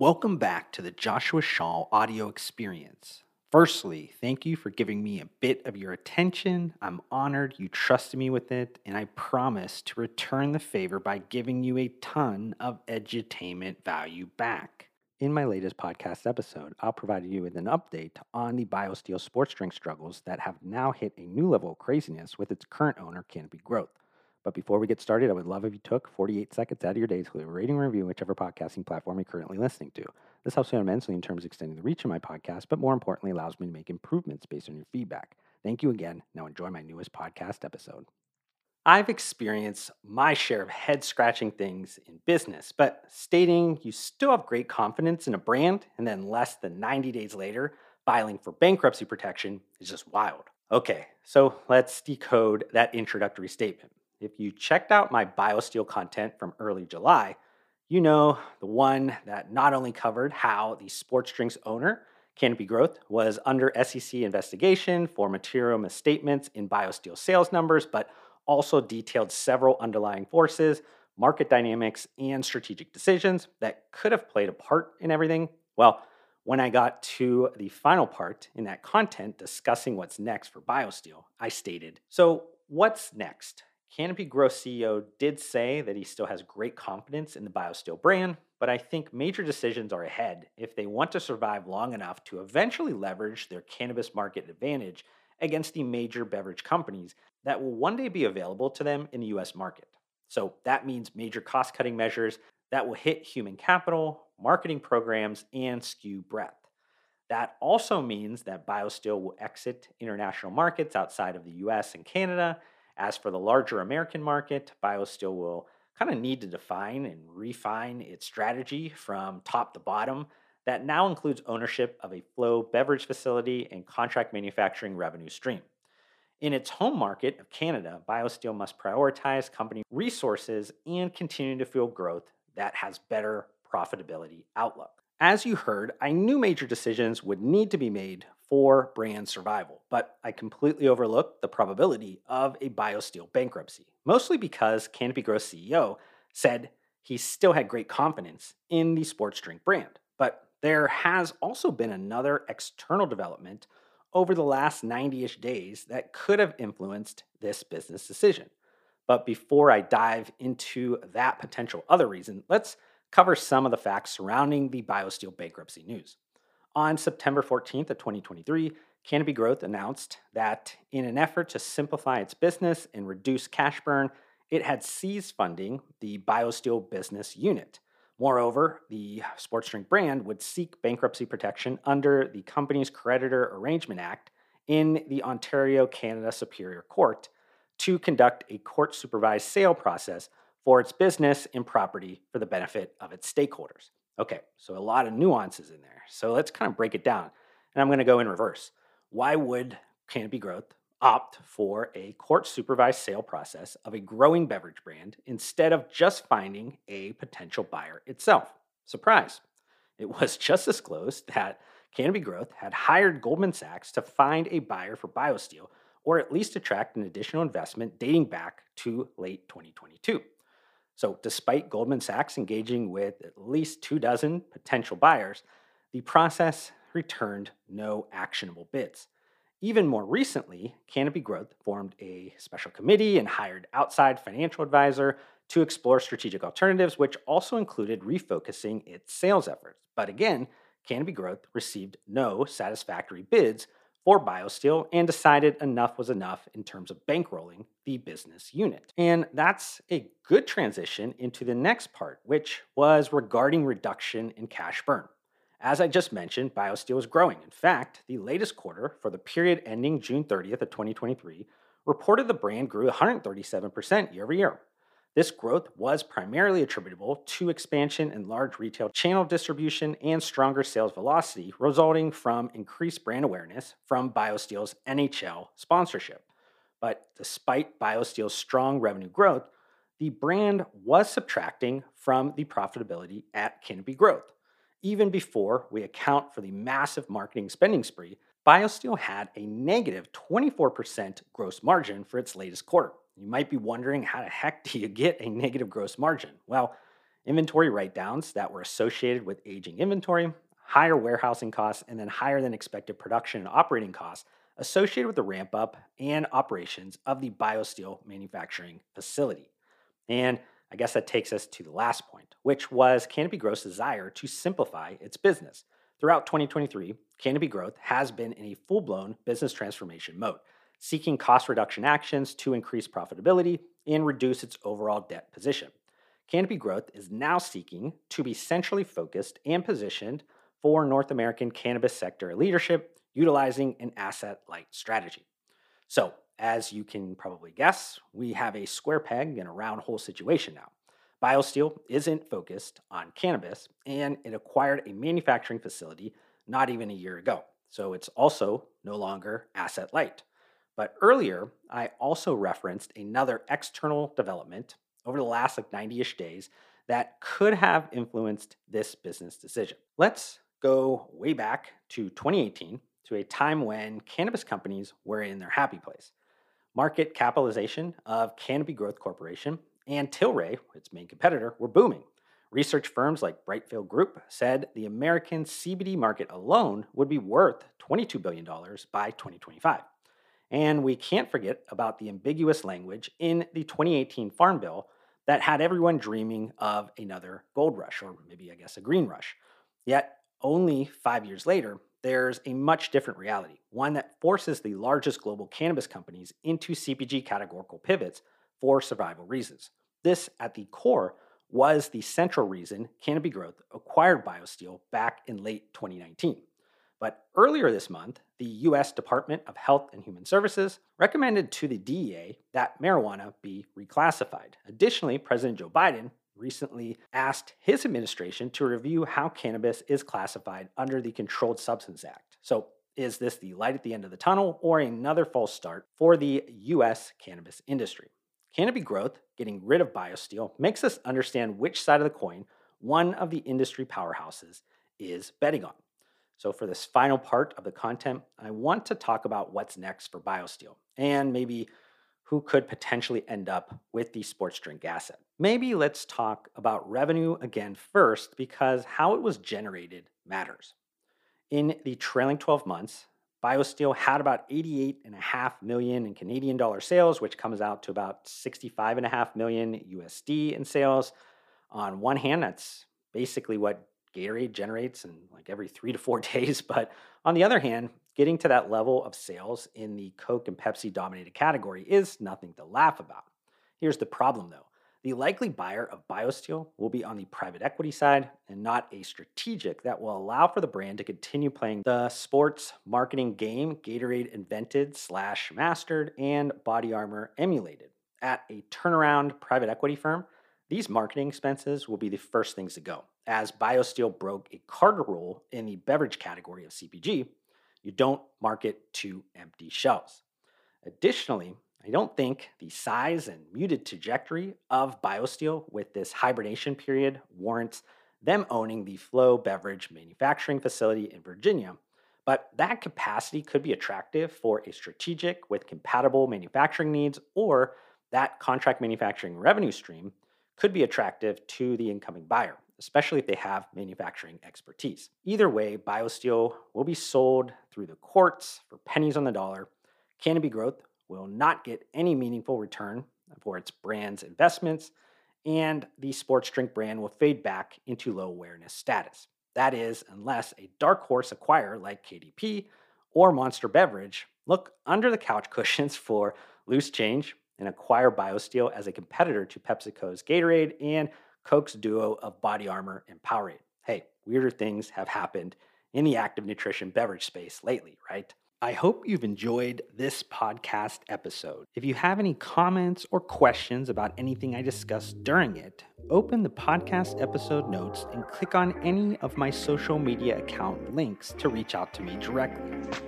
Welcome back to the Joshua Shaw audio experience. Firstly, thank you for giving me a bit of your attention. I'm honored you trusted me with it, and I promise to return the favor by giving you a ton of edutainment value back. In my latest podcast episode, I'll provide you with an update on the BioSteel sports drink struggles that have now hit a new level of craziness with its current owner, Canopy Growth. But before we get started, I would love if you took 48 seconds out of your day to leave a rating and review whichever podcasting platform you're currently listening to. This helps me immensely in terms of extending the reach of my podcast, but more importantly, allows me to make improvements based on your feedback. Thank you again. Now enjoy my newest podcast episode. I've experienced my share of head scratching things in business, but stating you still have great confidence in a brand and then less than 90 days later filing for bankruptcy protection is just wild. Okay, so let's decode that introductory statement. If you checked out my BioSteel content from early July, you know the one that not only covered how the sports drinks owner, Canopy Growth, was under SEC investigation for material misstatements in BioSteel sales numbers, but also detailed several underlying forces, market dynamics, and strategic decisions that could have played a part in everything. Well, when I got to the final part in that content discussing what's next for BioSteel, I stated, So, what's next? Canopy Growth CEO did say that he still has great confidence in the BioSteel brand, but I think major decisions are ahead if they want to survive long enough to eventually leverage their cannabis market advantage against the major beverage companies that will one day be available to them in the US market. So that means major cost cutting measures that will hit human capital, marketing programs, and SKU breadth. That also means that BioSteel will exit international markets outside of the US and Canada as for the larger American market, BioSteel will kind of need to define and refine its strategy from top to bottom that now includes ownership of a Flow beverage facility and contract manufacturing revenue stream. In its home market of Canada, BioSteel must prioritize company resources and continue to fuel growth that has better profitability outlook. As you heard, I knew major decisions would need to be made for brand survival, but I completely overlooked the probability of a BioSteel bankruptcy, mostly because Canopy Growth CEO said he still had great confidence in the sports drink brand. But there has also been another external development over the last 90 ish days that could have influenced this business decision. But before I dive into that potential other reason, let's cover some of the facts surrounding the BioSteel bankruptcy news. On September 14th of 2023, Canopy Growth announced that in an effort to simplify its business and reduce cash burn, it had ceased funding the BioSteel business unit. Moreover, the sports drink brand would seek bankruptcy protection under the Companies' Creditor Arrangement Act in the Ontario Canada Superior Court to conduct a court supervised sale process for its business and property for the benefit of its stakeholders. Okay, so a lot of nuances in there. So let's kind of break it down. And I'm going to go in reverse. Why would Canopy Growth opt for a court supervised sale process of a growing beverage brand instead of just finding a potential buyer itself? Surprise. It was just disclosed that Canopy Growth had hired Goldman Sachs to find a buyer for BioSteel or at least attract an additional investment dating back to late 2022. So, despite Goldman Sachs engaging with at least two dozen potential buyers, the process returned no actionable bids. Even more recently, Canopy Growth formed a special committee and hired outside financial advisor to explore strategic alternatives, which also included refocusing its sales efforts. But again, Canopy Growth received no satisfactory bids for BioSteel and decided enough was enough in terms of bankrolling the business unit. And that's a good transition into the next part, which was regarding reduction in cash burn. As I just mentioned, BioSteel is growing. In fact, the latest quarter for the period ending June 30th of 2023 reported the brand grew 137% year over year. This growth was primarily attributable to expansion in large retail channel distribution and stronger sales velocity, resulting from increased brand awareness from BioSteel's NHL sponsorship. But despite BioSteel's strong revenue growth, the brand was subtracting from the profitability at Canopy Growth. Even before we account for the massive marketing spending spree, BioSteel had a negative 24% gross margin for its latest quarter. You might be wondering how the heck do you get a negative gross margin? Well, inventory write downs that were associated with aging inventory, higher warehousing costs, and then higher than expected production and operating costs associated with the ramp up and operations of the BioSteel manufacturing facility. And I guess that takes us to the last point, which was Canopy Growth's desire to simplify its business. Throughout 2023, Canopy Growth has been in a full blown business transformation mode, seeking cost reduction actions to increase profitability and reduce its overall debt position. Canopy Growth is now seeking to be centrally focused and positioned for North American cannabis sector leadership, utilizing an asset light strategy. So, as you can probably guess, we have a square peg in a round hole situation now. BioSteel isn't focused on cannabis, and it acquired a manufacturing facility not even a year ago. So it's also no longer asset light. But earlier, I also referenced another external development over the last like 90 ish days that could have influenced this business decision. Let's go way back to 2018 to a time when cannabis companies were in their happy place. Market capitalization of Canopy Growth Corporation and Tilray, its main competitor, were booming. Research firms like Brightfield Group said the American CBD market alone would be worth $22 billion by 2025. And we can't forget about the ambiguous language in the 2018 Farm Bill that had everyone dreaming of another gold rush, or maybe, I guess, a green rush. Yet, only five years later, there's a much different reality, one that forces the largest global cannabis companies into CPG categorical pivots for survival reasons. This, at the core, was the central reason Canopy Growth acquired BioSteel back in late 2019. But earlier this month, the US Department of Health and Human Services recommended to the DEA that marijuana be reclassified. Additionally, President Joe Biden recently asked his administration to review how cannabis is classified under the Controlled Substance Act. So, is this the light at the end of the tunnel or another false start for the US cannabis industry? Canopy Growth, getting rid of BioSteel, makes us understand which side of the coin one of the industry powerhouses is betting on. So, for this final part of the content, I want to talk about what's next for BioSteel and maybe who could potentially end up with the sports drink asset. Maybe let's talk about revenue again first because how it was generated matters. In the trailing 12 months, BioSteel had about 88.5 million in Canadian dollar sales, which comes out to about 65.5 million USD in sales. On one hand, that's basically what Gatorade generates in like every three to four days. But on the other hand, getting to that level of sales in the Coke and Pepsi dominated category is nothing to laugh about. Here's the problem though the likely buyer of BioSteel will be on the private equity side and not a strategic that will allow for the brand to continue playing the sports marketing game Gatorade invented slash mastered and BodyArmor emulated. At a turnaround private equity firm, these marketing expenses will be the first things to go. As BioSteel broke a cardinal rule in the beverage category of CPG, you don't market to empty shelves. Additionally, I don't think the size and muted trajectory of BioSteel with this hibernation period warrants them owning the Flow beverage manufacturing facility in Virginia, but that capacity could be attractive for a strategic with compatible manufacturing needs, or that contract manufacturing revenue stream could be attractive to the incoming buyer, especially if they have manufacturing expertise. Either way, BioSteel will be sold through the courts for pennies on the dollar. Canopy Growth will not get any meaningful return for its brand's investments, and the sports drink brand will fade back into low awareness status. That is, unless a dark horse acquirer like KDP or Monster Beverage look under the couch cushions for loose change and acquire BioSteel as a competitor to PepsiCo's Gatorade and Coke's duo of BodyArmor and Powerade. Hey, weirder things have happened in the active nutrition beverage space lately, right? I hope you've enjoyed this podcast episode. If you have any comments or questions about anything I discussed during it, open the podcast episode notes and click on any of my social media account links to reach out to me directly.